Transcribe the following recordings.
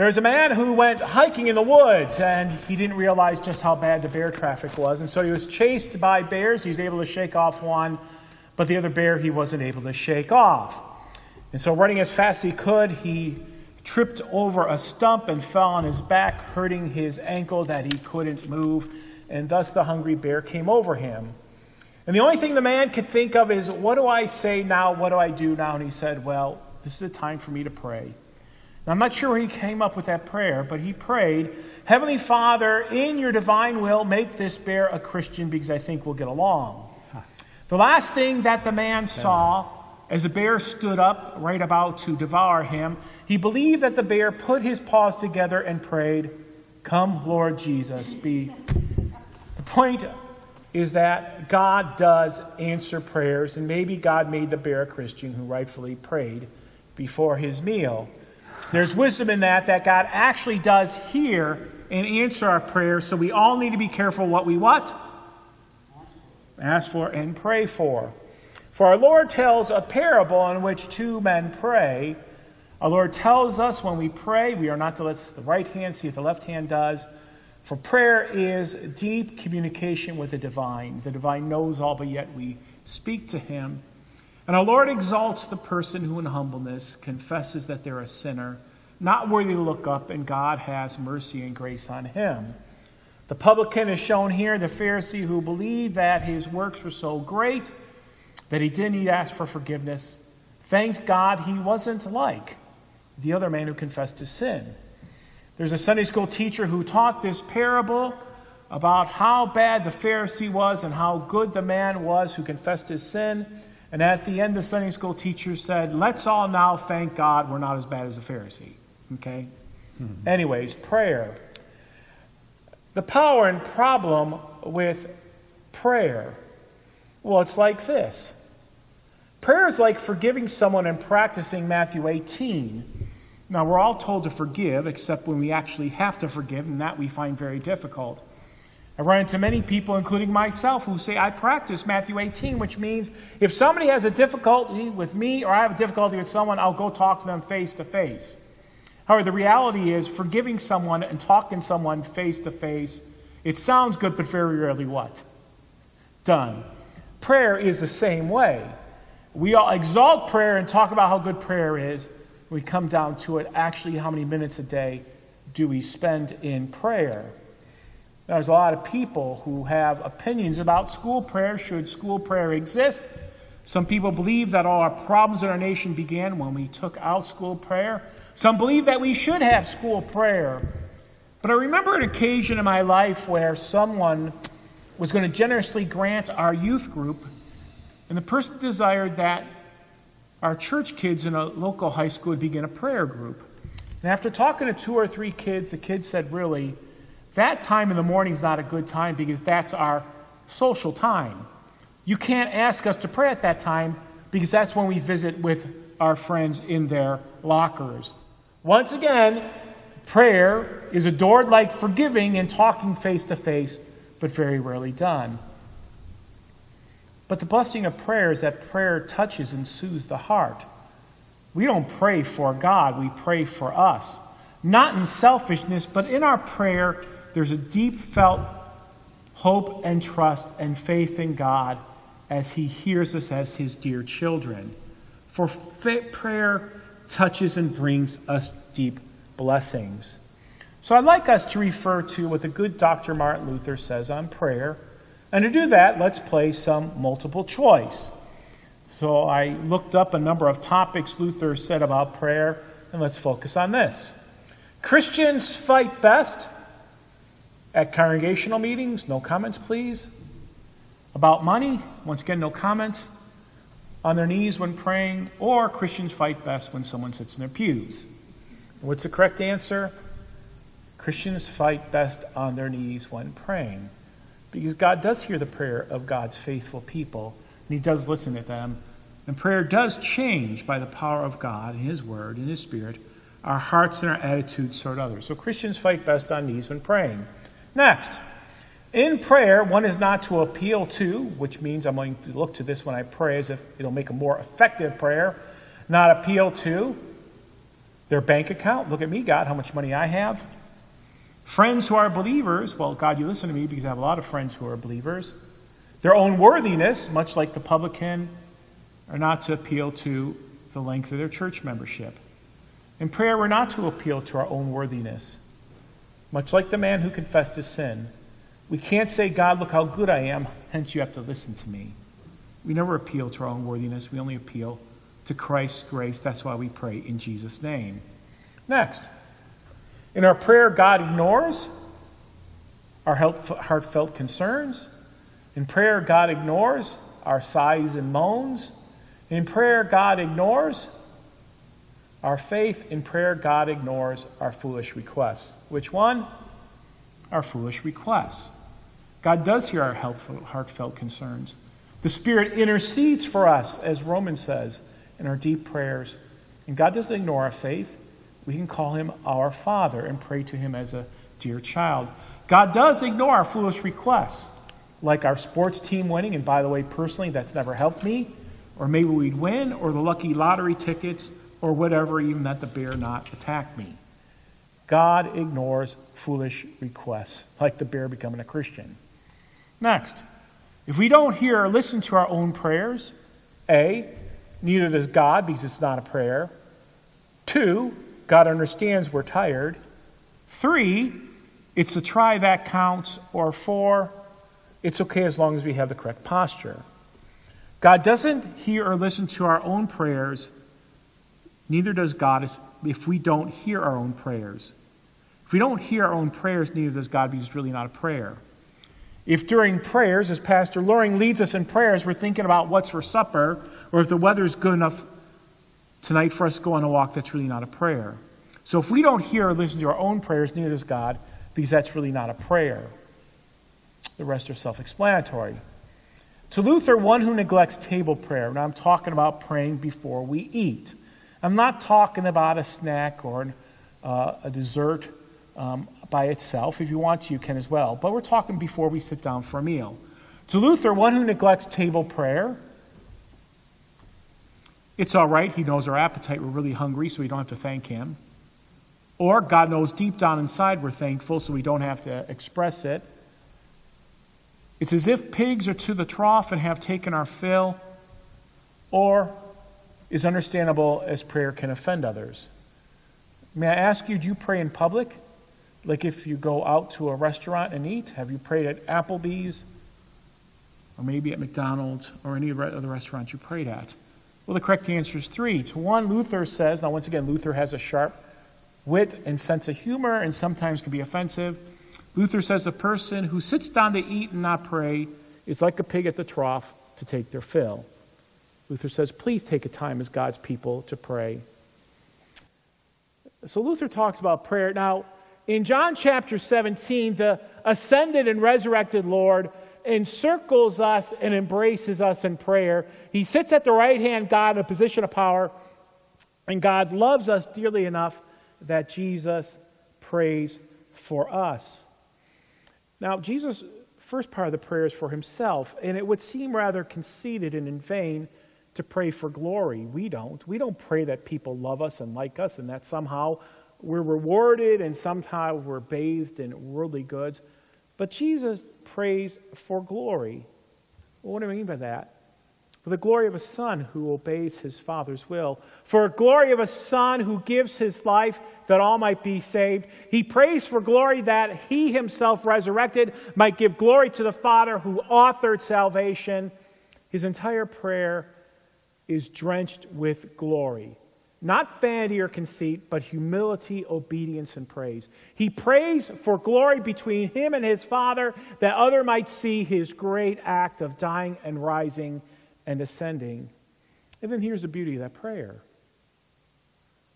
There's a man who went hiking in the woods and he didn't realize just how bad the bear traffic was. And so he was chased by bears. He was able to shake off one, but the other bear he wasn't able to shake off. And so, running as fast as he could, he tripped over a stump and fell on his back, hurting his ankle that he couldn't move. And thus the hungry bear came over him. And the only thing the man could think of is, What do I say now? What do I do now? And he said, Well, this is a time for me to pray. I'm not sure he came up with that prayer, but he prayed, Heavenly Father, in your divine will, make this bear a Christian because I think we'll get along. The last thing that the man saw as the bear stood up, right about to devour him, he believed that the bear put his paws together and prayed, Come, Lord Jesus, be. The point is that God does answer prayers, and maybe God made the bear a Christian who rightfully prayed before his meal. There's wisdom in that, that God actually does hear and answer our prayers, so we all need to be careful what we what? Ask for and pray for. For our Lord tells a parable in which two men pray. Our Lord tells us when we pray, we are not to let the right hand see what the left hand does. For prayer is deep communication with the divine. The divine knows all, but yet we speak to him. And our Lord exalts the person who, in humbleness, confesses that they're a sinner, not worthy to look up, and God has mercy and grace on him. The publican is shown here, the Pharisee who believed that his works were so great that he didn't need to ask for forgiveness. Thank God he wasn't like the other man who confessed his sin. There's a Sunday school teacher who taught this parable about how bad the Pharisee was and how good the man was who confessed his sin. And at the end, the Sunday school teacher said, Let's all now thank God we're not as bad as a Pharisee. Okay? Mm-hmm. Anyways, prayer. The power and problem with prayer. Well, it's like this prayer is like forgiving someone and practicing Matthew 18. Now, we're all told to forgive, except when we actually have to forgive, and that we find very difficult. I run into many people, including myself, who say, I practice Matthew 18, which means if somebody has a difficulty with me or I have a difficulty with someone, I'll go talk to them face to face. However, the reality is, forgiving someone and talking to someone face to face, it sounds good, but very rarely what? Done. Prayer is the same way. We all exalt prayer and talk about how good prayer is. We come down to it, actually, how many minutes a day do we spend in prayer? There's a lot of people who have opinions about school prayer. Should school prayer exist? Some people believe that all our problems in our nation began when we took out school prayer. Some believe that we should have school prayer. But I remember an occasion in my life where someone was going to generously grant our youth group, and the person desired that our church kids in a local high school would begin a prayer group. And after talking to two or three kids, the kids said, Really, that time in the morning is not a good time because that's our social time. You can't ask us to pray at that time because that's when we visit with our friends in their lockers. Once again, prayer is adored like forgiving and talking face to face, but very rarely done. But the blessing of prayer is that prayer touches and soothes the heart. We don't pray for God, we pray for us. Not in selfishness, but in our prayer, there's a deep felt hope and trust and faith in God as He hears us as His dear children. For prayer touches and brings us deep blessings. So I'd like us to refer to what the good Dr. Martin Luther says on prayer. And to do that, let's play some multiple choice. So I looked up a number of topics Luther said about prayer, and let's focus on this. Christians fight best at congregational meetings, no comments, please. About money, once again, no comments. On their knees when praying, or Christians fight best when someone sits in their pews. What's the correct answer? Christians fight best on their knees when praying. Because God does hear the prayer of God's faithful people, and He does listen to them. And prayer does change by the power of God and His Word and His Spirit our hearts and our attitudes toward others. So Christians fight best on knees when praying. Next, in prayer, one is not to appeal to, which means I'm going to look to this when I pray as if it'll make a more effective prayer, not appeal to Their bank account, look at me, God, how much money I have. Friends who are believers, well, God, you listen to me because I have a lot of friends who are believers. Their own worthiness, much like the publican, are not to appeal to the length of their church membership. In prayer, we're not to appeal to our own worthiness. Much like the man who confessed his sin, we can't say, God, look how good I am, hence you have to listen to me. We never appeal to our own worthiness, we only appeal to Christ's grace. That's why we pray in Jesus' name. Next, in our prayer, God ignores our heartfelt concerns. In prayer, God ignores our sighs and moans. In prayer, God ignores our faith. In prayer, God ignores our foolish requests. Which one? Our foolish requests. God does hear our heartfelt concerns. The Spirit intercedes for us, as Romans says, in our deep prayers. And God doesn't ignore our faith. We can call Him our Father and pray to Him as a dear child. God does ignore our foolish requests, like our sports team winning. And by the way, personally, that's never helped me. Or maybe we'd win, or the lucky lottery tickets, or whatever, even that the bear not attack me. God ignores foolish requests, like the bear becoming a Christian. Next, if we don't hear or listen to our own prayers, A, neither does God because it's not a prayer. Two, God understands we're tired. Three, it's a try that counts. Or four, it's okay as long as we have the correct posture. God doesn't hear or listen to our own prayers, neither does God if we don't hear our own prayers. If we don't hear our own prayers, neither does God because it's really not a prayer. If during prayers, as Pastor Loring leads us in prayers, we're thinking about what's for supper, or if the weather's good enough tonight for us to go on a walk, that's really not a prayer. So if we don't hear or listen to our own prayers, neither does God, because that's really not a prayer. The rest are self explanatory. To Luther, one who neglects table prayer, now I'm talking about praying before we eat. I'm not talking about a snack or uh, a dessert um, by itself. If you want to, you can as well. But we're talking before we sit down for a meal. To Luther, one who neglects table prayer, it's all right. He knows our appetite. We're really hungry, so we don't have to thank him. Or God knows deep down inside we're thankful, so we don't have to express it. It's as if pigs are to the trough and have taken our fill, or is understandable as prayer can offend others. May I ask you, do you pray in public? Like if you go out to a restaurant and eat, have you prayed at Applebee's or maybe at McDonald's or any other restaurant you prayed at? Well, the correct answer is three. To one, Luther says, now once again, Luther has a sharp wit and sense of humor and sometimes can be offensive. Luther says a person who sits down to eat and not pray is like a pig at the trough to take their fill. Luther says, please take a time as God's people to pray. So Luther talks about prayer. Now, in John chapter 17, the ascended and resurrected Lord encircles us and embraces us in prayer. He sits at the right hand God in a position of power, and God loves us dearly enough that Jesus prays for us. Now, Jesus' first part of the prayer is for himself, and it would seem rather conceited and in vain to pray for glory. We don't. We don't pray that people love us and like us and that somehow we're rewarded and somehow we're bathed in worldly goods. But Jesus prays for glory. Well, what do I mean by that? For the glory of a son who obeys his father's will. For the glory of a son who gives his life that all might be saved. He prays for glory that he himself resurrected might give glory to the Father who authored salvation. His entire prayer is drenched with glory. Not vanity or conceit, but humility, obedience, and praise. He prays for glory between him and his Father, that other might see his great act of dying and rising and ascending. And then here's the beauty of that prayer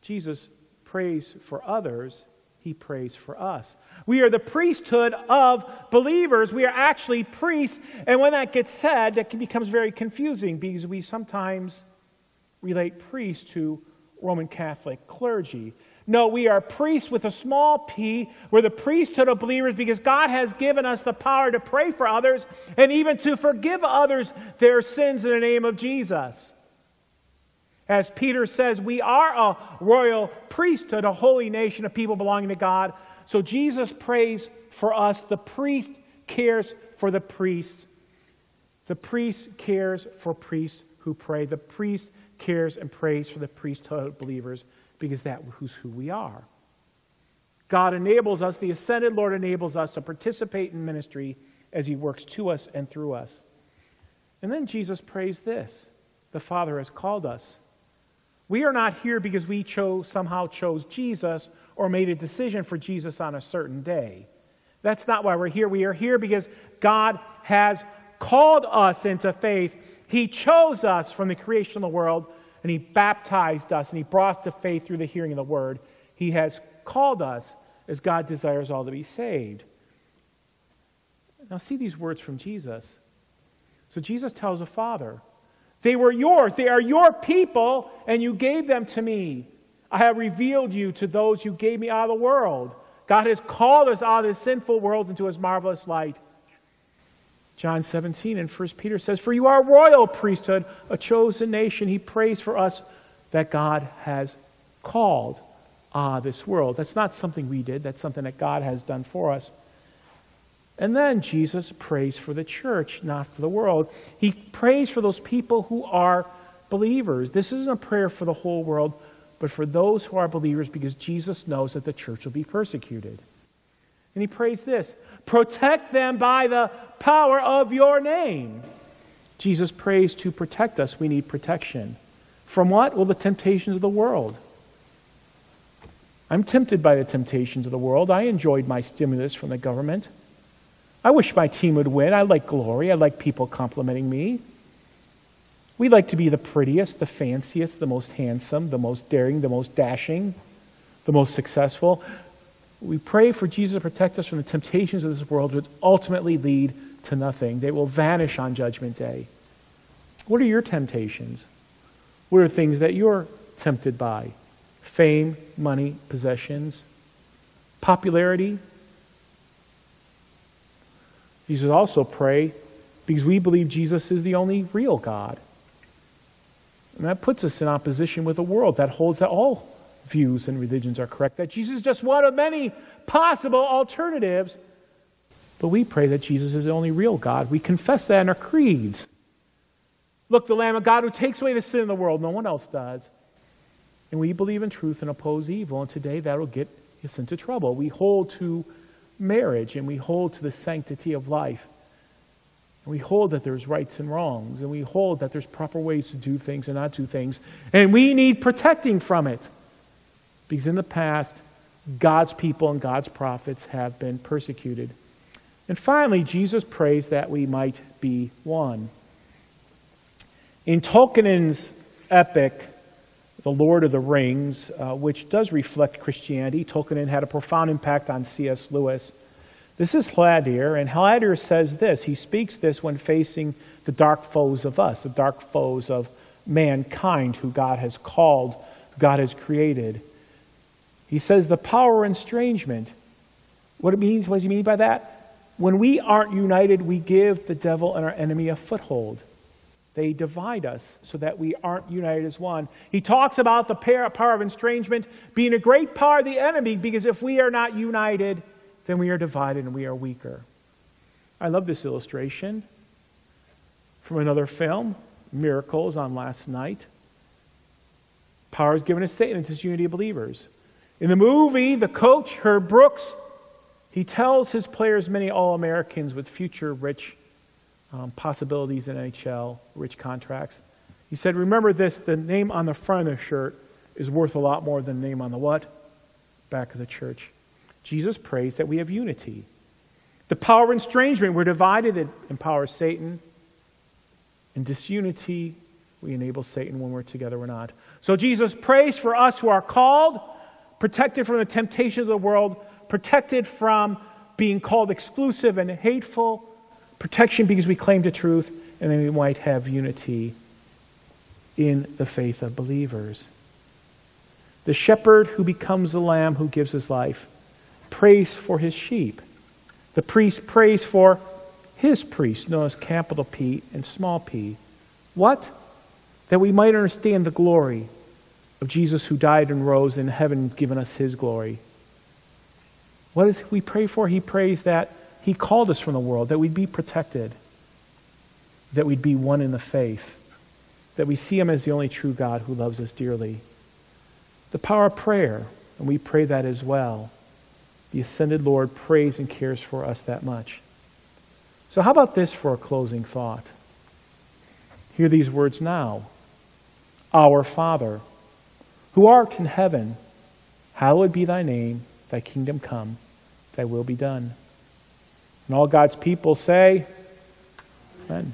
Jesus prays for others, he prays for us. We are the priesthood of believers. We are actually priests. And when that gets said, that becomes very confusing because we sometimes relate priests to Roman Catholic clergy. No, we are priests with a small p. We're the priesthood of believers because God has given us the power to pray for others and even to forgive others their sins in the name of Jesus. As Peter says, we are a royal priesthood, a holy nation of people belonging to God. So Jesus prays for us. The priest cares for the priest. The priest cares for priests who pray. The priest cares and prays for the priesthood believers because that is who we are. God enables us, the ascended Lord enables us to participate in ministry as he works to us and through us. And then Jesus prays this the Father has called us. We are not here because we chose, somehow chose Jesus or made a decision for Jesus on a certain day. That's not why we're here. We are here because God has called us into faith. He chose us from the creation of the world, and He baptized us, and He brought us to faith through the hearing of the word. He has called us as God desires all to be saved. Now, see these words from Jesus. So, Jesus tells the Father, They were yours, they are your people, and you gave them to me. I have revealed you to those you gave me out of the world. God has called us out of this sinful world into his marvelous light. John 17 and 1 Peter says, For you are a royal priesthood, a chosen nation. He prays for us that God has called ah, this world. That's not something we did, that's something that God has done for us. And then Jesus prays for the church, not for the world. He prays for those people who are believers. This isn't a prayer for the whole world, but for those who are believers because Jesus knows that the church will be persecuted. And he prays this protect them by the power of your name. Jesus prays to protect us. We need protection. From what? Well, the temptations of the world. I'm tempted by the temptations of the world. I enjoyed my stimulus from the government. I wish my team would win. I like glory. I like people complimenting me. We like to be the prettiest, the fanciest, the most handsome, the most daring, the most dashing, the most successful. We pray for Jesus to protect us from the temptations of this world, which ultimately lead to nothing. They will vanish on Judgment Day. What are your temptations? What are things that you're tempted by? fame, money, possessions, popularity. Jesus also pray because we believe Jesus is the only real God. And that puts us in opposition with a world that holds that all views and religions are correct, that Jesus is just one of many possible alternatives. But we pray that Jesus is the only real God. We confess that in our creeds. Look, the Lamb of God who takes away the sin of the world. No one else does. And we believe in truth and oppose evil, and today that'll get us into trouble. We hold to marriage and we hold to the sanctity of life. And we hold that there's rights and wrongs, and we hold that there's proper ways to do things and not do things. And we need protecting from it. Because in the past, God's people and God's prophets have been persecuted. And finally, Jesus prays that we might be one. In Tolkien's epic, the Lord of the Rings, uh, which does reflect Christianity. Tolkien had a profound impact on C.S. Lewis. This is Haldir, and Haldir says this. He speaks this when facing the dark foes of us, the dark foes of mankind who God has called, God has created. He says the power of estrangement. What it means, what does he mean by that? When we aren't united, we give the devil and our enemy a foothold. They divide us so that we aren't united as one. He talks about the power of estrangement being a great power of the enemy because if we are not united, then we are divided and we are weaker. I love this illustration from another film, Miracles on last night. Power is given to Satan to unity of believers. In the movie, the coach, Herb Brooks, he tells his players, many All Americans with future rich um, possibilities in NHL, rich contracts. He said, Remember this the name on the front of the shirt is worth a lot more than the name on the what? Back of the church. Jesus prays that we have unity. The power of estrangement, we're divided, it empowers Satan. In disunity, we enable Satan when we're together, we're not. So Jesus prays for us who are called, protected from the temptations of the world, protected from being called exclusive and hateful, Protection because we claim the truth, and then we might have unity in the faith of believers. The shepherd who becomes the lamb who gives his life prays for his sheep. The priest prays for his priest, known as capital P and small p. What? that we might understand the glory of Jesus who died and rose in heaven, given us his glory. What does we pray for? He prays that he called us from the world, that we'd be protected, that we'd be one in the faith, that we see him as the only true God who loves us dearly. The power of prayer, and we pray that as well. The ascended Lord prays and cares for us that much. So, how about this for a closing thought? Hear these words now Our Father, who art in heaven, hallowed be thy name, thy kingdom come, thy will be done. And all God's people say, Amen.